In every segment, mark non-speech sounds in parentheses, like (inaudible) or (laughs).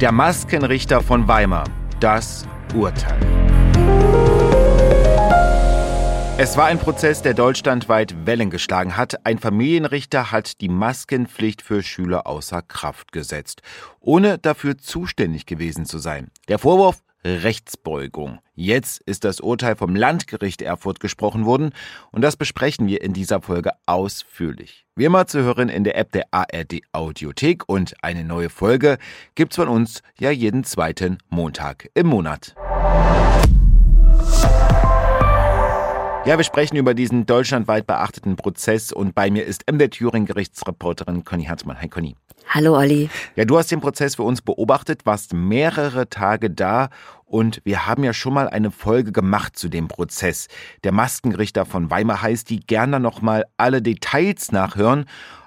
Der Maskenrichter von Weimar. Das Urteil. Es war ein Prozess, der deutschlandweit Wellen geschlagen hat. Ein Familienrichter hat die Maskenpflicht für Schüler außer Kraft gesetzt, ohne dafür zuständig gewesen zu sein. Der Vorwurf Rechtsbeugung. Jetzt ist das Urteil vom Landgericht Erfurt gesprochen worden und das besprechen wir in dieser Folge ausführlich. Wie immer zu hören in der App der ARD Audiothek und eine neue Folge gibt's von uns ja jeden zweiten Montag im Monat. Ja, wir sprechen über diesen deutschlandweit beachteten Prozess und bei mir ist MD Thüringen Gerichtsreporterin Conny Herzmann. Hi Conny. Hallo Olli. Ja, du hast den Prozess für uns beobachtet, warst mehrere Tage da und wir haben ja schon mal eine Folge gemacht zu dem Prozess. Der Maskengerichter von Weimar heißt, die gerne noch mal alle Details nachhören.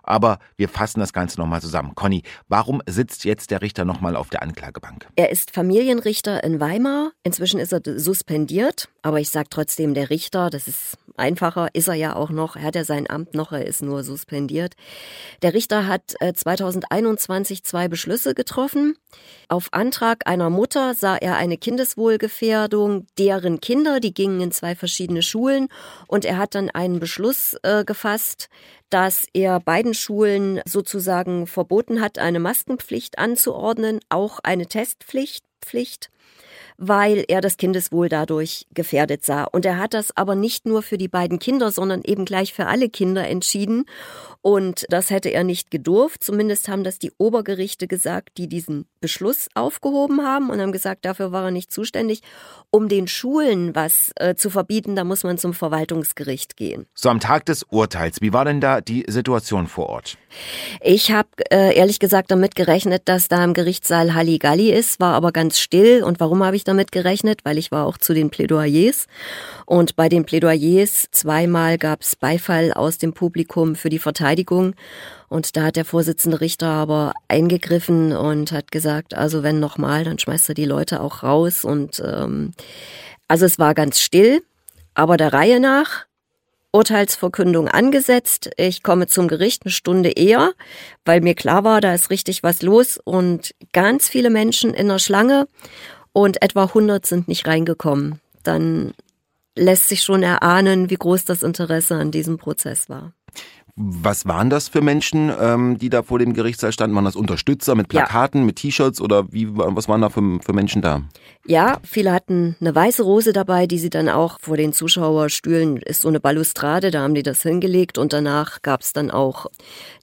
Aber wir fassen das Ganze nochmal zusammen. Conny, warum sitzt jetzt der Richter nochmal auf der Anklagebank? Er ist Familienrichter in Weimar. Inzwischen ist er suspendiert. Aber ich sage trotzdem, der Richter, das ist einfacher, ist er ja auch noch. Er hat ja sein Amt noch, er ist nur suspendiert. Der Richter hat 2021 äh, zwei Beschlüsse getroffen. Auf Antrag einer Mutter sah er eine Kindeswohlgefährdung deren Kinder, die gingen in zwei verschiedene Schulen. Und er hat dann einen Beschluss äh, gefasst, dass er beiden Schulen sozusagen verboten hat, eine Maskenpflicht anzuordnen, auch eine Testpflicht. Pflicht weil er das Kindeswohl dadurch gefährdet sah. Und er hat das aber nicht nur für die beiden Kinder, sondern eben gleich für alle Kinder entschieden. Und das hätte er nicht gedurft. Zumindest haben das die Obergerichte gesagt, die diesen Beschluss aufgehoben haben und haben gesagt, dafür war er nicht zuständig. Um den Schulen was äh, zu verbieten, da muss man zum Verwaltungsgericht gehen. So am Tag des Urteils, wie war denn da die Situation vor Ort? Ich habe äh, ehrlich gesagt damit gerechnet, dass da im Gerichtssaal Halligalli ist, war aber ganz still. Und warum habe ich damit gerechnet? Weil ich war auch zu den Plädoyers. Und bei den Plädoyers zweimal gab es Beifall aus dem Publikum für die Verteidigung. Und da hat der Vorsitzende Richter aber eingegriffen und hat gesagt, also wenn nochmal, dann schmeißt er die Leute auch raus. Und ähm, also es war ganz still, aber der Reihe nach. Urteilsverkündung angesetzt. Ich komme zum Gericht eine Stunde eher, weil mir klar war, da ist richtig was los und ganz viele Menschen in der Schlange und etwa 100 sind nicht reingekommen. Dann lässt sich schon erahnen, wie groß das Interesse an diesem Prozess war. Was waren das für Menschen, ähm, die da vor dem Gerichtssaal standen? Waren das Unterstützer mit Plakaten, ja. mit T-Shirts oder wie, was waren da für, für Menschen da? Ja, viele hatten eine weiße Rose dabei, die sie dann auch vor den Zuschauerstühlen, ist so eine Balustrade, da haben die das hingelegt und danach gab es dann auch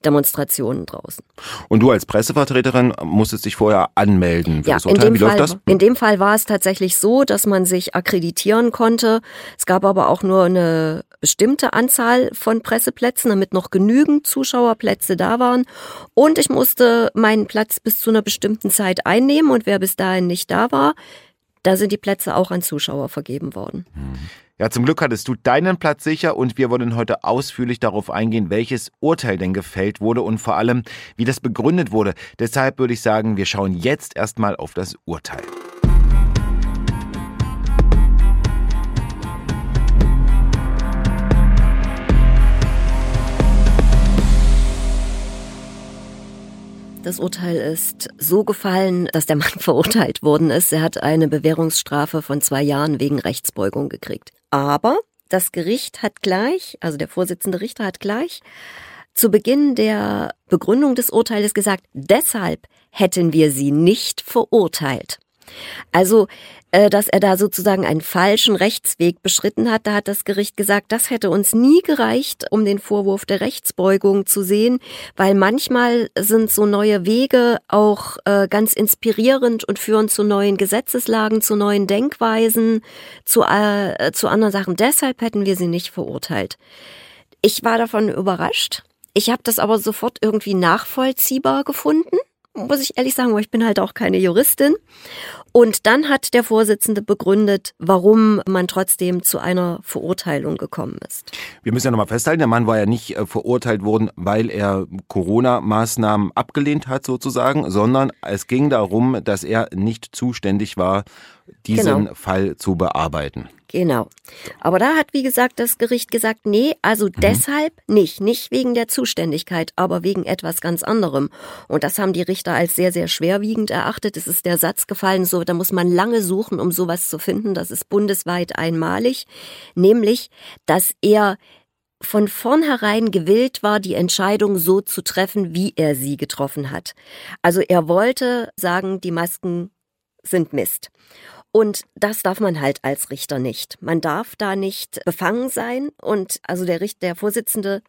Demonstrationen draußen. Und du als Pressevertreterin musstest dich vorher anmelden für ja, das Urteil. Wie Fall, läuft das? In dem Fall war es tatsächlich so, dass man sich akkreditieren konnte. Es gab aber auch nur eine bestimmte Anzahl von Presseplätzen, damit noch genügend Zuschauerplätze da waren. Und ich musste meinen Platz bis zu einer bestimmten Zeit einnehmen. Und wer bis dahin nicht da war, da sind die Plätze auch an Zuschauer vergeben worden. Ja, zum Glück hattest du deinen Platz sicher und wir wollen heute ausführlich darauf eingehen, welches Urteil denn gefällt wurde und vor allem, wie das begründet wurde. Deshalb würde ich sagen, wir schauen jetzt erstmal auf das Urteil. Das Urteil ist so gefallen, dass der Mann (laughs) verurteilt worden ist. Er hat eine Bewährungsstrafe von zwei Jahren wegen Rechtsbeugung gekriegt. Aber das Gericht hat gleich, also der Vorsitzende Richter hat gleich zu Beginn der Begründung des Urteils gesagt, deshalb hätten wir sie nicht verurteilt. Also, äh, dass er da sozusagen einen falschen Rechtsweg beschritten hat, da hat das Gericht gesagt, das hätte uns nie gereicht, um den Vorwurf der Rechtsbeugung zu sehen, weil manchmal sind so neue Wege auch äh, ganz inspirierend und führen zu neuen Gesetzeslagen, zu neuen Denkweisen, zu, äh, zu anderen Sachen. Deshalb hätten wir sie nicht verurteilt. Ich war davon überrascht. Ich habe das aber sofort irgendwie nachvollziehbar gefunden muss ich ehrlich sagen, weil ich bin halt auch keine Juristin. Und dann hat der Vorsitzende begründet, warum man trotzdem zu einer Verurteilung gekommen ist. Wir müssen ja nochmal festhalten, der Mann war ja nicht äh, verurteilt worden, weil er Corona-Maßnahmen abgelehnt hat sozusagen, sondern es ging darum, dass er nicht zuständig war, diesen genau. Fall zu bearbeiten. Genau. Aber da hat, wie gesagt, das Gericht gesagt, nee, also mhm. deshalb nicht. Nicht wegen der Zuständigkeit, aber wegen etwas ganz anderem. Und das haben die Richter als sehr, sehr schwerwiegend erachtet. Es ist der Satz gefallen, so, da muss man lange suchen, um sowas zu finden. Das ist bundesweit einmalig. Nämlich, dass er von vornherein gewillt war, die Entscheidung so zu treffen, wie er sie getroffen hat. Also er wollte sagen, die Masken sind Mist. Und das darf man halt als Richter nicht. Man darf da nicht befangen sein. Und also der Richter, der Vorsitzende,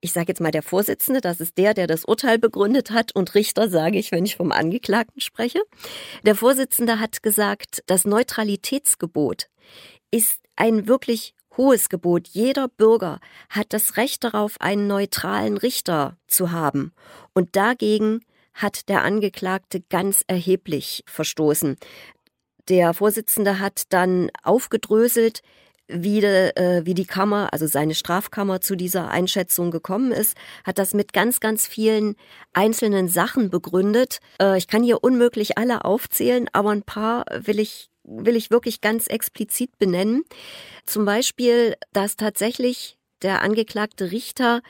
ich sage jetzt mal der Vorsitzende, das ist der, der das Urteil begründet hat. Und Richter sage ich, wenn ich vom Angeklagten spreche. Der Vorsitzende hat gesagt, das Neutralitätsgebot ist ein wirklich hohes Gebot. Jeder Bürger hat das Recht darauf, einen neutralen Richter zu haben. Und dagegen hat der Angeklagte ganz erheblich verstoßen. Der Vorsitzende hat dann aufgedröselt, wie, de, äh, wie die Kammer, also seine Strafkammer zu dieser Einschätzung gekommen ist, hat das mit ganz, ganz vielen einzelnen Sachen begründet. Äh, ich kann hier unmöglich alle aufzählen, aber ein paar will ich, will ich wirklich ganz explizit benennen. Zum Beispiel, dass tatsächlich der angeklagte Richter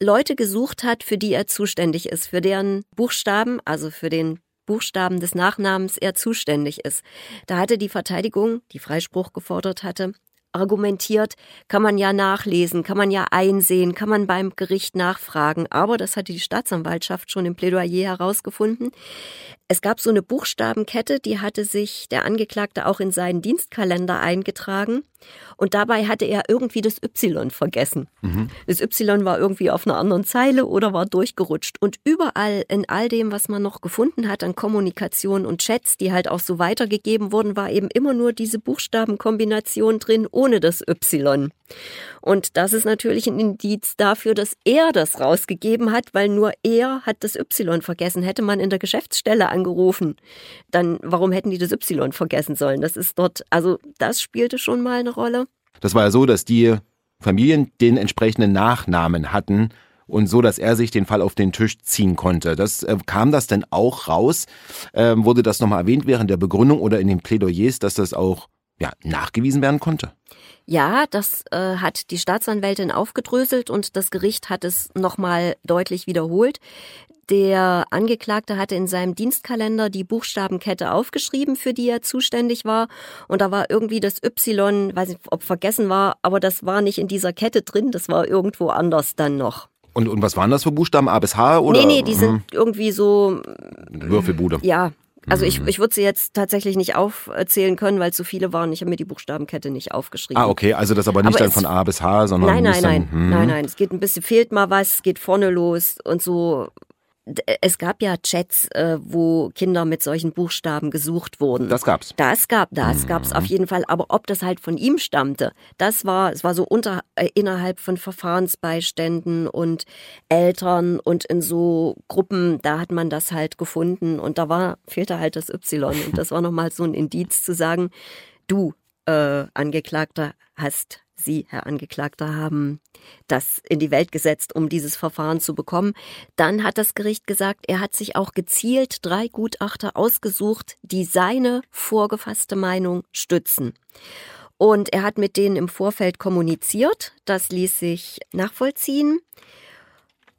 Leute gesucht hat, für die er zuständig ist, für deren Buchstaben, also für den Buchstaben des Nachnamens er zuständig ist. Da hatte die Verteidigung, die Freispruch gefordert hatte, argumentiert, kann man ja nachlesen, kann man ja einsehen, kann man beim Gericht nachfragen. Aber das hatte die Staatsanwaltschaft schon im Plädoyer herausgefunden. Es gab so eine Buchstabenkette, die hatte sich der Angeklagte auch in seinen Dienstkalender eingetragen. Und dabei hatte er irgendwie das Y vergessen. Mhm. Das Y war irgendwie auf einer anderen Zeile oder war durchgerutscht. Und überall in all dem, was man noch gefunden hat an Kommunikation und Chats, die halt auch so weitergegeben wurden, war eben immer nur diese Buchstabenkombination drin, ohne das Y. Und das ist natürlich ein Indiz dafür, dass er das rausgegeben hat, weil nur er hat das Y vergessen. Hätte man in der Geschäftsstelle angerufen, dann warum hätten die das Y vergessen sollen? Das ist dort, also das spielte schon mal eine Rolle. Das war ja so, dass die Familien den entsprechenden Nachnamen hatten und so, dass er sich den Fall auf den Tisch ziehen konnte. Das äh, kam das denn auch raus? Ähm, wurde das nochmal erwähnt während der Begründung oder in den Plädoyers, dass das auch ja, nachgewiesen werden konnte? Ja, das äh, hat die Staatsanwältin aufgedröselt und das Gericht hat es nochmal deutlich wiederholt. Der Angeklagte hatte in seinem Dienstkalender die Buchstabenkette aufgeschrieben, für die er zuständig war. Und da war irgendwie das Y, weiß nicht, ob vergessen war, aber das war nicht in dieser Kette drin, das war irgendwo anders dann noch. Und, und was waren das für Buchstaben? A bis H? Oder? Nee, nee, die sind hm. irgendwie so. Würfelbude. Ja, also ich, mhm. ich würde sie jetzt tatsächlich nicht aufzählen können, weil so viele waren. Ich habe mir die Buchstabenkette nicht aufgeschrieben. Ah, okay, also das aber nicht aber dann von A bis H, sondern. Nein, nein, nein, hm. nein, nein. Es geht ein bisschen, fehlt mal was, es geht vorne los und so es gab ja Chats, äh, wo Kinder mit solchen Buchstaben gesucht wurden. Das gab's. Das gab, das mhm. gab's auf jeden Fall. Aber ob das halt von ihm stammte, das war, es war so unter äh, innerhalb von Verfahrensbeiständen und Eltern und in so Gruppen, da hat man das halt gefunden und da war fehlte halt das Y und das war nochmal so ein Indiz zu sagen, du äh, Angeklagter hast Sie, Herr Angeklagter, haben das in die Welt gesetzt, um dieses Verfahren zu bekommen. Dann hat das Gericht gesagt, er hat sich auch gezielt drei Gutachter ausgesucht, die seine vorgefasste Meinung stützen. Und er hat mit denen im Vorfeld kommuniziert. Das ließ sich nachvollziehen.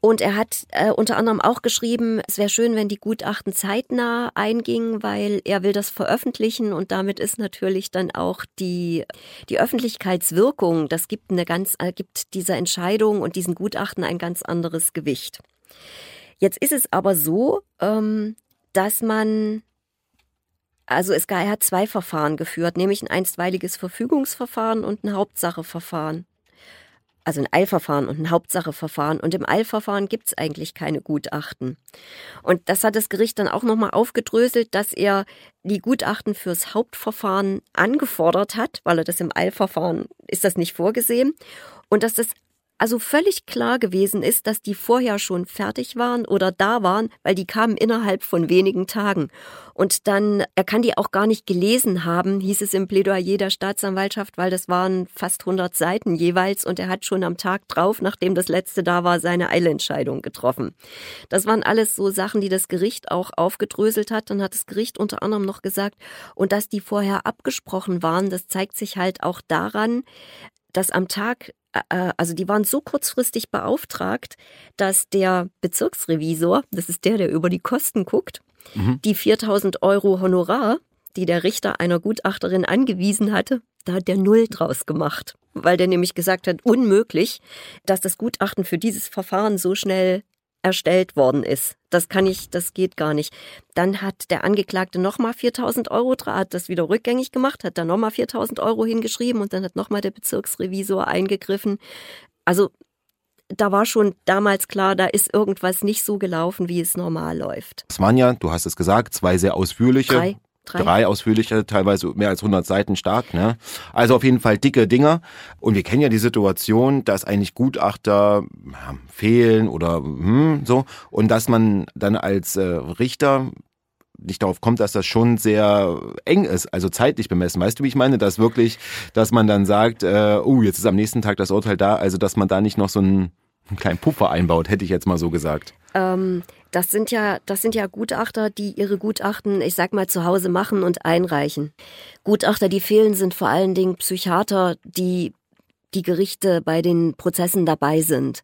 Und er hat äh, unter anderem auch geschrieben, es wäre schön, wenn die Gutachten zeitnah eingingen, weil er will das veröffentlichen und damit ist natürlich dann auch die, die Öffentlichkeitswirkung, das gibt eine ganz, äh, gibt dieser Entscheidung und diesen Gutachten ein ganz anderes Gewicht. Jetzt ist es aber so, ähm, dass man also es, er hat zwei Verfahren geführt, nämlich ein einstweiliges Verfügungsverfahren und ein Hauptsacheverfahren also ein Eilverfahren und ein Hauptsacheverfahren. Und im Eilverfahren gibt es eigentlich keine Gutachten. Und das hat das Gericht dann auch nochmal aufgedröselt, dass er die Gutachten fürs Hauptverfahren angefordert hat, weil er das im Eilverfahren ist das nicht vorgesehen. Und dass das also völlig klar gewesen ist, dass die vorher schon fertig waren oder da waren, weil die kamen innerhalb von wenigen Tagen. Und dann, er kann die auch gar nicht gelesen haben, hieß es im Plädoyer der Staatsanwaltschaft, weil das waren fast 100 Seiten jeweils und er hat schon am Tag drauf, nachdem das letzte da war, seine Eilentscheidung getroffen. Das waren alles so Sachen, die das Gericht auch aufgedröselt hat. Dann hat das Gericht unter anderem noch gesagt, und dass die vorher abgesprochen waren, das zeigt sich halt auch daran, dass am Tag äh, also die waren so kurzfristig beauftragt, dass der Bezirksrevisor, das ist der, der über die Kosten guckt, mhm. die 4000 Euro Honorar, die der Richter einer Gutachterin angewiesen hatte, da hat der Null draus gemacht, weil der nämlich gesagt hat, unmöglich, dass das Gutachten für dieses Verfahren so schnell erstellt worden ist. Das kann ich, das geht gar nicht. Dann hat der Angeklagte nochmal 4000 Euro, hat das wieder rückgängig gemacht, hat da nochmal 4000 Euro hingeschrieben und dann hat nochmal der Bezirksrevisor eingegriffen. Also da war schon damals klar, da ist irgendwas nicht so gelaufen, wie es normal läuft. Es waren ja, du hast es gesagt, zwei sehr ausführliche. Drei. Drei. Drei ausführliche, teilweise mehr als 100 Seiten stark. Ne? Also auf jeden Fall dicke Dinger. Und wir kennen ja die Situation, dass eigentlich Gutachter ja, fehlen oder hm, so. Und dass man dann als äh, Richter nicht darauf kommt, dass das schon sehr eng ist, also zeitlich bemessen. Weißt du, wie ich meine? Dass wirklich, dass man dann sagt, äh, oh, jetzt ist am nächsten Tag das Urteil da, also dass man da nicht noch so einen, einen kleinen Puffer einbaut, hätte ich jetzt mal so gesagt. Ähm, das sind ja, das sind ja Gutachter, die ihre Gutachten, ich sag mal, zu Hause machen und einreichen. Gutachter, die fehlen, sind vor allen Dingen Psychiater, die die Gerichte bei den Prozessen dabei sind.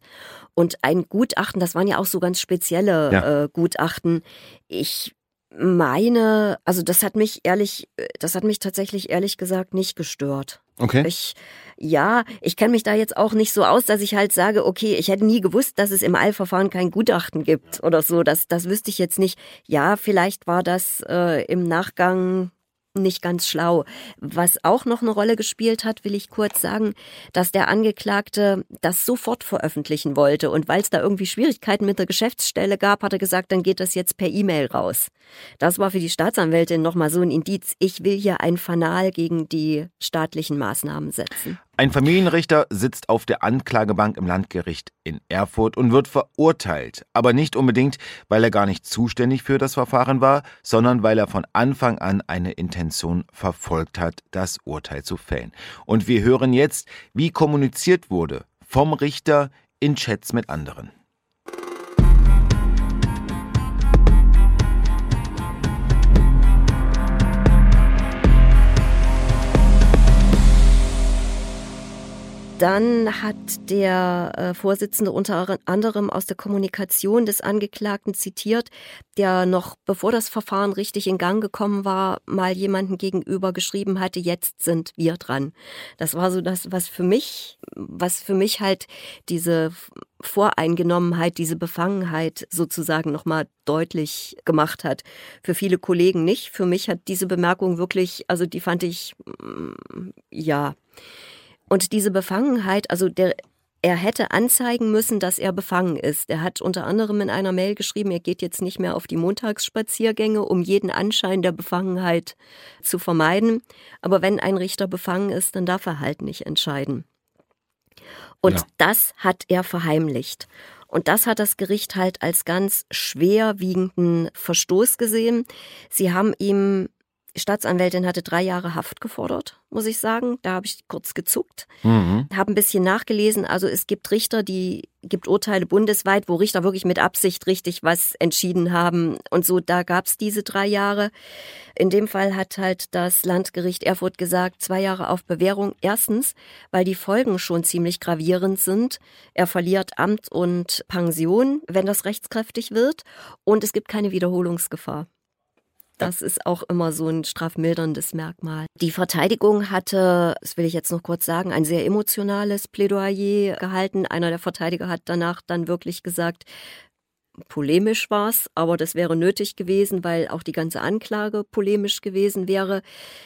Und ein Gutachten, das waren ja auch so ganz spezielle ja. äh, Gutachten. Ich meine, also das hat mich ehrlich, das hat mich tatsächlich ehrlich gesagt nicht gestört. Okay. Ich, ja, ich kenne mich da jetzt auch nicht so aus, dass ich halt sage, okay, ich hätte nie gewusst, dass es im Eilverfahren kein Gutachten gibt oder so. Das, das wüsste ich jetzt nicht. Ja, vielleicht war das äh, im Nachgang nicht ganz schlau. Was auch noch eine Rolle gespielt hat, will ich kurz sagen, dass der Angeklagte das sofort veröffentlichen wollte. Und weil es da irgendwie Schwierigkeiten mit der Geschäftsstelle gab, hat er gesagt, dann geht das jetzt per E-Mail raus. Das war für die Staatsanwältin nochmal so ein Indiz. Ich will hier ein Fanal gegen die staatlichen Maßnahmen setzen. Ein Familienrichter sitzt auf der Anklagebank im Landgericht in Erfurt und wird verurteilt, aber nicht unbedingt, weil er gar nicht zuständig für das Verfahren war, sondern weil er von Anfang an eine Intention verfolgt hat, das Urteil zu fällen. Und wir hören jetzt, wie kommuniziert wurde vom Richter in Chats mit anderen. Dann hat der äh, Vorsitzende unter anderem aus der Kommunikation des Angeklagten zitiert, der noch bevor das Verfahren richtig in Gang gekommen war, mal jemanden gegenüber geschrieben hatte, jetzt sind wir dran. Das war so das, was für mich, was für mich halt diese Voreingenommenheit, diese Befangenheit sozusagen nochmal deutlich gemacht hat. Für viele Kollegen nicht. Für mich hat diese Bemerkung wirklich, also die fand ich, mm, ja, und diese Befangenheit, also der, er hätte anzeigen müssen, dass er befangen ist. Er hat unter anderem in einer Mail geschrieben, er geht jetzt nicht mehr auf die Montagsspaziergänge, um jeden Anschein der Befangenheit zu vermeiden. Aber wenn ein Richter befangen ist, dann darf er halt nicht entscheiden. Und ja. das hat er verheimlicht. Und das hat das Gericht halt als ganz schwerwiegenden Verstoß gesehen. Sie haben ihm Staatsanwältin hatte drei Jahre Haft gefordert, muss ich sagen. Da habe ich kurz gezuckt, mhm. habe ein bisschen nachgelesen. Also es gibt Richter, die gibt Urteile bundesweit, wo Richter wirklich mit Absicht richtig was entschieden haben. Und so, da gab es diese drei Jahre. In dem Fall hat halt das Landgericht Erfurt gesagt, zwei Jahre auf Bewährung. Erstens, weil die Folgen schon ziemlich gravierend sind. Er verliert Amt und Pension, wenn das rechtskräftig wird. Und es gibt keine Wiederholungsgefahr. Das ist auch immer so ein strafmilderndes Merkmal. Die Verteidigung hatte, das will ich jetzt noch kurz sagen, ein sehr emotionales Plädoyer gehalten. Einer der Verteidiger hat danach dann wirklich gesagt, polemisch war es, aber das wäre nötig gewesen, weil auch die ganze Anklage polemisch gewesen wäre.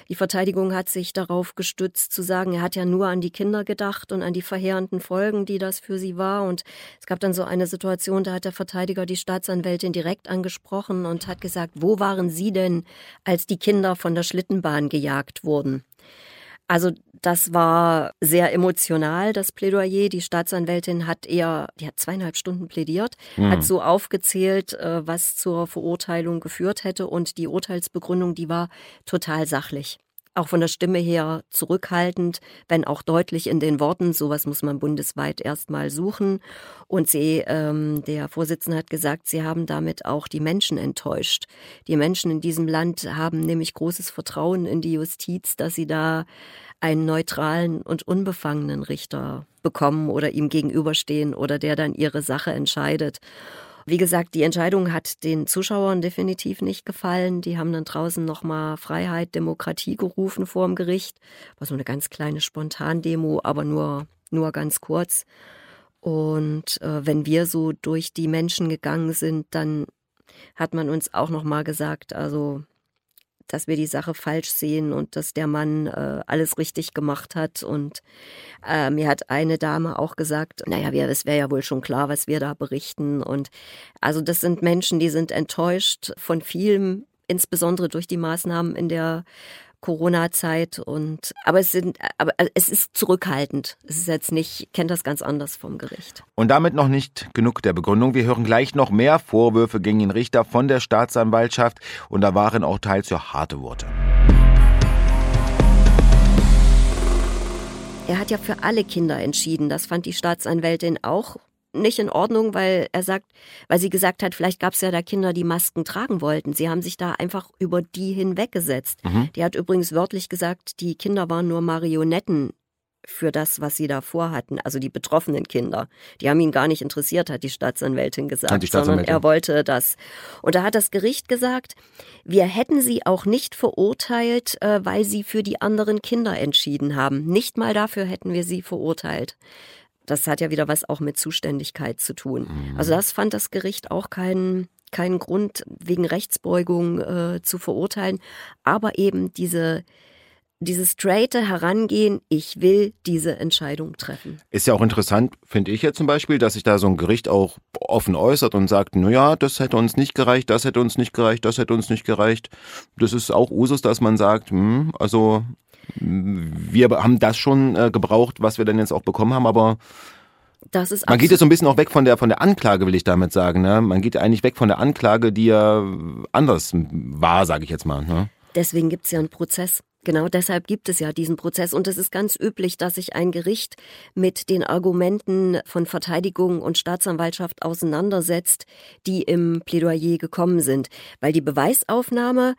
Die Verteidigung hat sich darauf gestützt zu sagen, er hat ja nur an die Kinder gedacht und an die verheerenden Folgen, die das für sie war. Und es gab dann so eine Situation, da hat der Verteidiger die Staatsanwältin direkt angesprochen und hat gesagt, wo waren Sie denn, als die Kinder von der Schlittenbahn gejagt wurden? Also das war sehr emotional, das Plädoyer. Die Staatsanwältin hat eher, die hat zweieinhalb Stunden plädiert, mhm. hat so aufgezählt, äh, was zur Verurteilung geführt hätte und die Urteilsbegründung, die war total sachlich auch von der Stimme her zurückhaltend, wenn auch deutlich in den Worten. Sowas muss man bundesweit erstmal suchen. Und sie, ähm, der Vorsitzende hat gesagt, sie haben damit auch die Menschen enttäuscht. Die Menschen in diesem Land haben nämlich großes Vertrauen in die Justiz, dass sie da einen neutralen und unbefangenen Richter bekommen oder ihm gegenüberstehen oder der dann ihre Sache entscheidet. Wie gesagt, die Entscheidung hat den Zuschauern definitiv nicht gefallen. Die haben dann draußen nochmal Freiheit, Demokratie gerufen vor dem Gericht. War so eine ganz kleine Spontandemo, aber nur, nur ganz kurz. Und äh, wenn wir so durch die Menschen gegangen sind, dann hat man uns auch nochmal gesagt, also dass wir die Sache falsch sehen und dass der Mann äh, alles richtig gemacht hat. Und äh, mir hat eine Dame auch gesagt, naja, es wäre ja wohl schon klar, was wir da berichten. Und also das sind Menschen, die sind enttäuscht von vielem, insbesondere durch die Maßnahmen in der Corona-Zeit und aber es sind aber es ist zurückhaltend. Es ist jetzt nicht, kennt das ganz anders vom Gericht. Und damit noch nicht genug der Begründung. Wir hören gleich noch mehr Vorwürfe gegen den Richter von der Staatsanwaltschaft und da waren auch teils ja harte Worte. Er hat ja für alle Kinder entschieden. Das fand die Staatsanwältin auch nicht in Ordnung, weil er sagt, weil sie gesagt hat, vielleicht gab es ja da Kinder, die Masken tragen wollten. Sie haben sich da einfach über die hinweggesetzt. Mhm. Die hat übrigens wörtlich gesagt, die Kinder waren nur Marionetten für das, was sie da vorhatten, also die betroffenen Kinder. Die haben ihn gar nicht interessiert, hat die Staatsanwältin gesagt, die Staatsanwältin. sondern er wollte das. Und da hat das Gericht gesagt, wir hätten sie auch nicht verurteilt, äh, weil sie für die anderen Kinder entschieden haben. Nicht mal dafür hätten wir sie verurteilt. Das hat ja wieder was auch mit Zuständigkeit zu tun. Mhm. Also das fand das Gericht auch keinen keinen Grund wegen Rechtsbeugung äh, zu verurteilen, aber eben diese dieses straighte Herangehen, ich will diese Entscheidung treffen. Ist ja auch interessant, finde ich ja zum Beispiel, dass sich da so ein Gericht auch offen äußert und sagt, na ja, das hätte uns nicht gereicht, das hätte uns nicht gereicht, das hätte uns nicht gereicht. Das ist auch Usus, dass man sagt, hm, also wir haben das schon äh, gebraucht, was wir dann jetzt auch bekommen haben, aber man geht jetzt so ein bisschen auch weg von der von der Anklage, will ich damit sagen. Ne? Man geht eigentlich weg von der Anklage, die ja anders war, sage ich jetzt mal. Ne? Deswegen gibt es ja einen Prozess. Genau deshalb gibt es ja diesen Prozess. Und es ist ganz üblich, dass sich ein Gericht mit den Argumenten von Verteidigung und Staatsanwaltschaft auseinandersetzt, die im Plädoyer gekommen sind. Weil die Beweisaufnahme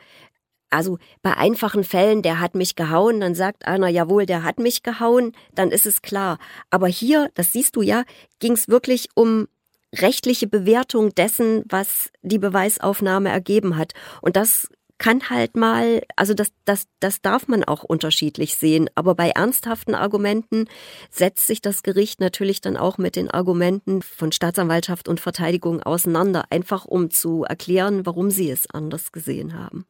also bei einfachen Fällen, der hat mich gehauen, dann sagt einer, jawohl, der hat mich gehauen, dann ist es klar. Aber hier, das siehst du ja, ging es wirklich um rechtliche Bewertung dessen, was die Beweisaufnahme ergeben hat. Und das kann halt mal, also das, das, das darf man auch unterschiedlich sehen. Aber bei ernsthaften Argumenten setzt sich das Gericht natürlich dann auch mit den Argumenten von Staatsanwaltschaft und Verteidigung auseinander, einfach um zu erklären, warum sie es anders gesehen haben.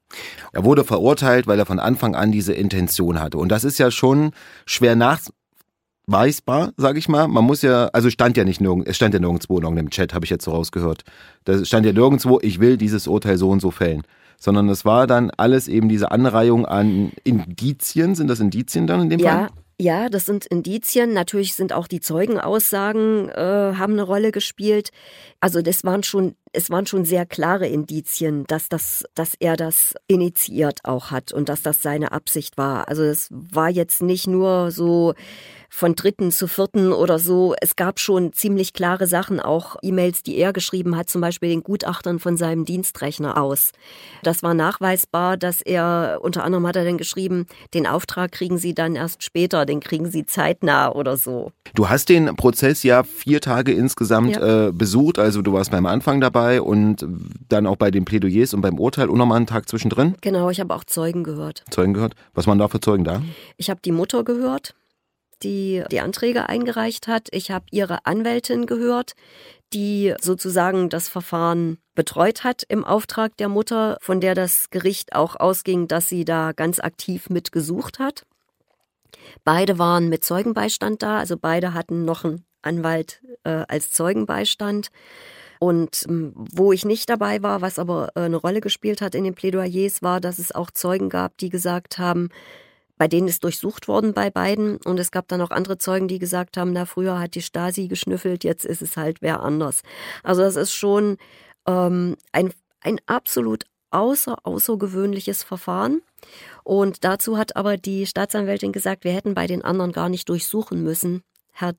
Er wurde verurteilt, weil er von Anfang an diese Intention hatte. Und das ist ja schon schwer nach, weißbar, sage ich mal. Man muss ja, also stand ja nicht nirgends, es stand ja nirgendwo in irgendeinem Chat, habe ich jetzt so rausgehört. Da stand ja nirgendwo, ich will dieses Urteil so und so fällen sondern es war dann alles eben diese Anreihung an Indizien. Sind das Indizien dann in dem ja. Fall? Ja, das sind Indizien. Natürlich sind auch die Zeugenaussagen äh, haben eine Rolle gespielt. Also das waren schon, es waren schon sehr klare Indizien, dass das, dass er das initiiert auch hat und dass das seine Absicht war. Also es war jetzt nicht nur so von dritten zu vierten oder so. Es gab schon ziemlich klare Sachen, auch E-Mails, die er geschrieben hat, zum Beispiel den Gutachtern von seinem Dienstrechner aus. Das war nachweisbar, dass er, unter anderem hat er dann geschrieben, den Auftrag kriegen Sie dann erst später, den kriegen Sie zeitnah oder so. Du hast den Prozess ja vier Tage insgesamt ja. äh, besucht, also du warst beim Anfang dabei und dann auch bei den Plädoyers und beim Urteil und nochmal einen Tag zwischendrin? Genau, ich habe auch Zeugen gehört. Zeugen gehört? Was waren da für Zeugen da? Ich habe die Mutter gehört, die die Anträge eingereicht hat. Ich habe ihre Anwältin gehört, die sozusagen das Verfahren betreut hat im Auftrag der Mutter, von der das Gericht auch ausging, dass sie da ganz aktiv mitgesucht hat. Beide waren mit Zeugenbeistand da, also beide hatten noch einen Anwalt äh, als Zeugenbeistand. Und ähm, wo ich nicht dabei war, was aber äh, eine Rolle gespielt hat in den Plädoyers, war, dass es auch Zeugen gab, die gesagt haben, bei denen ist durchsucht worden bei beiden. Und es gab dann auch andere Zeugen, die gesagt haben, na, früher hat die Stasi geschnüffelt, jetzt ist es halt wer anders. Also das ist schon ähm, ein, ein absolut außer, außergewöhnliches Verfahren. Und dazu hat aber die Staatsanwältin gesagt, wir hätten bei den anderen gar nicht durchsuchen müssen. Herr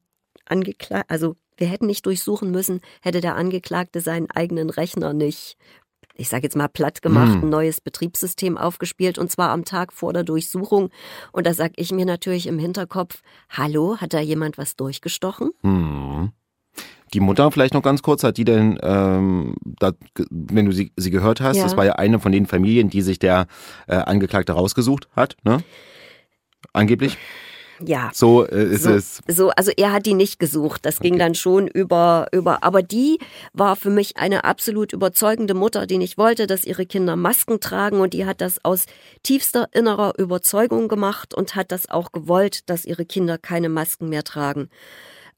Angeklagter, also wir hätten nicht durchsuchen müssen, hätte der Angeklagte seinen eigenen Rechner nicht ich sage jetzt mal platt gemacht, hm. ein neues Betriebssystem aufgespielt und zwar am Tag vor der Durchsuchung. Und da sage ich mir natürlich im Hinterkopf, hallo, hat da jemand was durchgestochen? Hm. Die Mutter vielleicht noch ganz kurz, hat die denn, ähm, da, wenn du sie, sie gehört hast, ja. das war ja eine von den Familien, die sich der äh, Angeklagte rausgesucht hat, ne? Angeblich. Ja. So äh, ist so, es. So, also er hat die nicht gesucht. Das ging dann schon über, über, aber die war für mich eine absolut überzeugende Mutter, die nicht wollte, dass ihre Kinder Masken tragen und die hat das aus tiefster innerer Überzeugung gemacht und hat das auch gewollt, dass ihre Kinder keine Masken mehr tragen.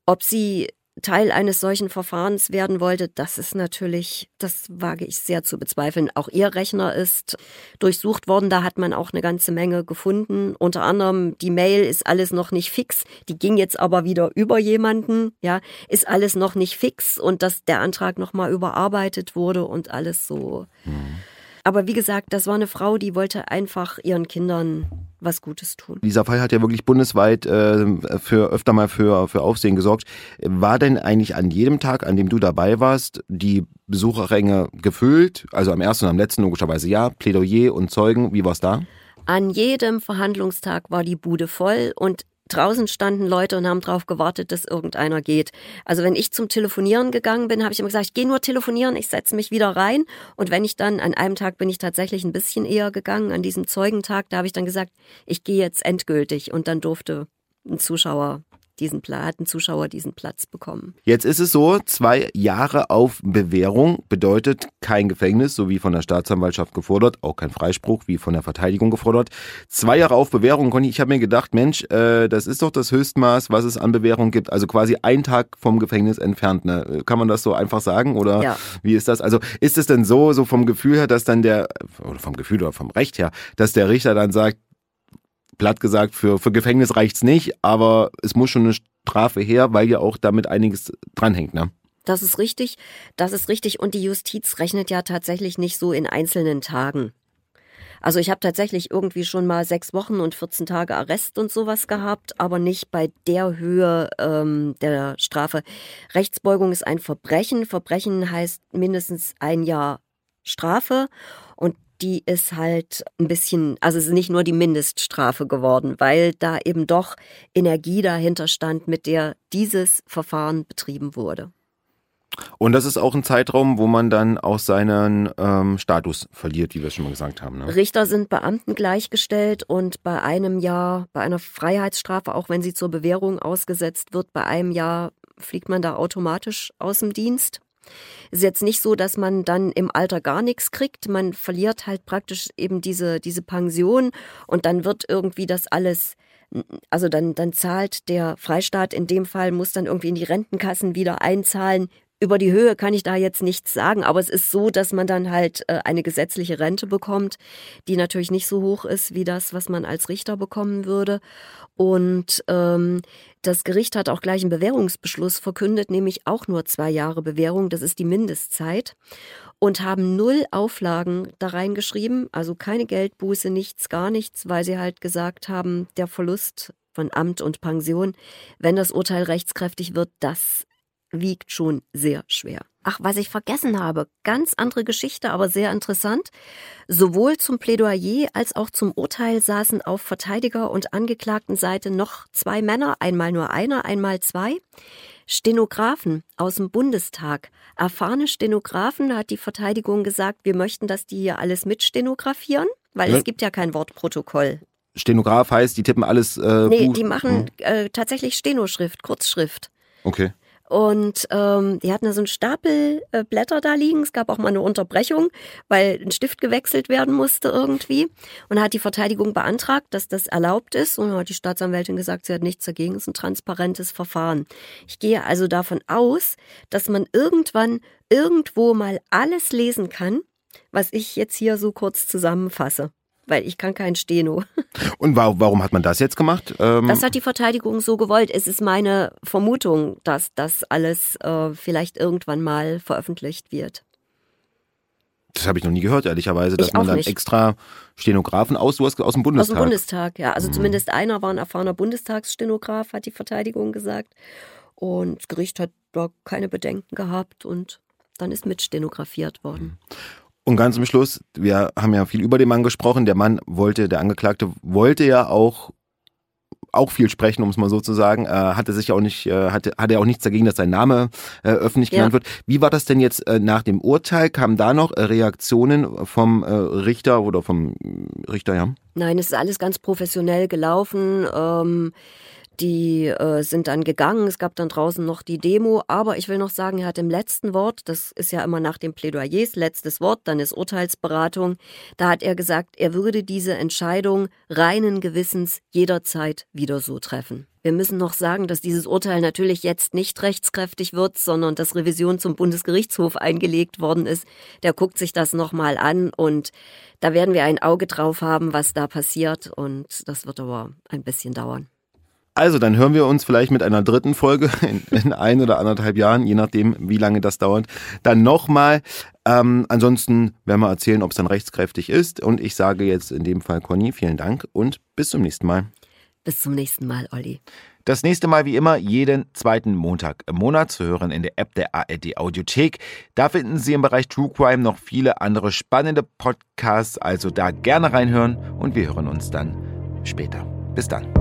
Ob sie Teil eines solchen Verfahrens werden wollte, das ist natürlich, das wage ich sehr zu bezweifeln. Auch ihr Rechner ist durchsucht worden, da hat man auch eine ganze Menge gefunden. Unter anderem die Mail ist alles noch nicht fix, die ging jetzt aber wieder über jemanden, ja, ist alles noch nicht fix und dass der Antrag nochmal überarbeitet wurde und alles so. Mhm. Aber wie gesagt, das war eine Frau, die wollte einfach ihren Kindern was Gutes tun. Dieser Fall hat ja wirklich bundesweit äh, für öfter mal für, für Aufsehen gesorgt. War denn eigentlich an jedem Tag, an dem du dabei warst, die Besucherränge gefüllt? Also am ersten und am letzten logischerweise ja. Plädoyer und Zeugen, wie war es da? An jedem Verhandlungstag war die Bude voll und draußen standen Leute und haben darauf gewartet, dass irgendeiner geht. Also wenn ich zum Telefonieren gegangen bin, habe ich immer gesagt, ich gehe nur telefonieren, ich setze mich wieder rein. Und wenn ich dann, an einem Tag bin ich tatsächlich ein bisschen eher gegangen, an diesem Zeugentag, da habe ich dann gesagt, ich gehe jetzt endgültig. Und dann durfte ein Zuschauer diesen ein Zuschauer diesen Platz bekommen. Jetzt ist es so, zwei Jahre auf Bewährung bedeutet kein Gefängnis, so wie von der Staatsanwaltschaft gefordert, auch kein Freispruch, wie von der Verteidigung gefordert. Zwei Jahre auf Bewährung, Conny, ich habe mir gedacht, Mensch, äh, das ist doch das Höchstmaß, was es an Bewährung gibt. Also quasi ein Tag vom Gefängnis entfernt. Ne? Kann man das so einfach sagen oder ja. wie ist das? Also ist es denn so, so vom Gefühl her, dass dann der, oder vom Gefühl oder vom Recht her, dass der Richter dann sagt, platt gesagt, für, für Gefängnis reicht's nicht, aber es muss schon eine Strafe her, weil ja auch damit einiges dranhängt, ne? Das ist richtig, das ist richtig. Und die Justiz rechnet ja tatsächlich nicht so in einzelnen Tagen. Also ich habe tatsächlich irgendwie schon mal sechs Wochen und 14 Tage Arrest und sowas gehabt, aber nicht bei der Höhe ähm, der Strafe. Rechtsbeugung ist ein Verbrechen. Verbrechen heißt mindestens ein Jahr Strafe und die ist halt ein bisschen, also es ist nicht nur die Mindeststrafe geworden, weil da eben doch Energie dahinter stand, mit der dieses Verfahren betrieben wurde. Und das ist auch ein Zeitraum, wo man dann auch seinen ähm, Status verliert, wie wir schon mal gesagt haben. Ne? Richter sind Beamten gleichgestellt und bei einem Jahr, bei einer Freiheitsstrafe, auch wenn sie zur Bewährung ausgesetzt wird, bei einem Jahr fliegt man da automatisch aus dem Dienst. Ist jetzt nicht so, dass man dann im Alter gar nichts kriegt. Man verliert halt praktisch eben diese, diese Pension und dann wird irgendwie das alles also dann, dann zahlt der Freistaat in dem Fall, muss dann irgendwie in die Rentenkassen wieder einzahlen, über die Höhe kann ich da jetzt nichts sagen, aber es ist so, dass man dann halt äh, eine gesetzliche Rente bekommt, die natürlich nicht so hoch ist wie das, was man als Richter bekommen würde. Und ähm, das Gericht hat auch gleich einen Bewährungsbeschluss verkündet, nämlich auch nur zwei Jahre Bewährung, das ist die Mindestzeit. Und haben null Auflagen da reingeschrieben, also keine Geldbuße, nichts, gar nichts, weil sie halt gesagt haben, der Verlust von Amt und Pension, wenn das Urteil rechtskräftig wird, das wiegt schon sehr schwer. Ach, was ich vergessen habe, ganz andere Geschichte, aber sehr interessant. Sowohl zum Plädoyer als auch zum Urteil saßen auf Verteidiger- und Angeklagtenseite noch zwei Männer, einmal nur einer, einmal zwei. Stenografen aus dem Bundestag. Erfahrene Stenografen hat die Verteidigung gesagt, wir möchten, dass die hier alles mitstenografieren, weil ja. es gibt ja kein Wortprotokoll. Stenograf heißt, die tippen alles. Äh, nee, Buch. die machen hm. äh, tatsächlich Stenoschrift, Kurzschrift. Okay. Und ähm, die hatten da so einen Stapel äh, Blätter da liegen. Es gab auch mal eine Unterbrechung, weil ein Stift gewechselt werden musste irgendwie. Und da hat die Verteidigung beantragt, dass das erlaubt ist. Und hat die Staatsanwältin gesagt, sie hat nichts dagegen. Es ist ein transparentes Verfahren. Ich gehe also davon aus, dass man irgendwann irgendwo mal alles lesen kann, was ich jetzt hier so kurz zusammenfasse. Weil ich kann kein Steno. (laughs) Und warum hat man das jetzt gemacht? Ähm das hat die Verteidigung so gewollt. Es ist meine Vermutung, dass das alles äh, vielleicht irgendwann mal veröffentlicht wird. Das habe ich noch nie gehört, ehrlicherweise, dass man dann nicht. extra Stenografen aus, aus dem Bundestag. Aus dem Bundestag, ja. Also mhm. zumindest einer war ein erfahrener Bundestagsstenograf, hat die Verteidigung gesagt. Und das Gericht hat da keine Bedenken gehabt und dann ist mitstenografiert worden. Mhm. Und ganz zum Schluss, wir haben ja viel über den Mann gesprochen. Der Mann wollte, der Angeklagte wollte ja auch auch viel sprechen, um es mal so zu sagen. Äh, hatte sich auch nicht, äh, hatte, hatte auch nichts dagegen, dass sein Name äh, öffentlich genannt ja. wird. Wie war das denn jetzt äh, nach dem Urteil? Kamen da noch äh, Reaktionen vom äh, Richter oder vom Richter, ja? Nein, es ist alles ganz professionell gelaufen. Ähm die äh, sind dann gegangen. Es gab dann draußen noch die Demo. Aber ich will noch sagen, er hat im letzten Wort, das ist ja immer nach dem Plädoyers, letztes Wort, dann ist Urteilsberatung. Da hat er gesagt, er würde diese Entscheidung reinen Gewissens jederzeit wieder so treffen. Wir müssen noch sagen, dass dieses Urteil natürlich jetzt nicht rechtskräftig wird, sondern dass Revision zum Bundesgerichtshof eingelegt worden ist. Der guckt sich das nochmal an und da werden wir ein Auge drauf haben, was da passiert. Und das wird aber ein bisschen dauern. Also, dann hören wir uns vielleicht mit einer dritten Folge (laughs) in, in ein oder anderthalb Jahren, je nachdem, wie lange das dauert, dann nochmal. Ähm, ansonsten werden wir erzählen, ob es dann rechtskräftig ist. Und ich sage jetzt in dem Fall Conny, vielen Dank und bis zum nächsten Mal. Bis zum nächsten Mal, Olli. Das nächste Mal wie immer jeden zweiten Montag im Monat zu hören in der App der ARD Audiothek. Da finden Sie im Bereich True Crime noch viele andere spannende Podcasts, also da gerne reinhören und wir hören uns dann später. Bis dann.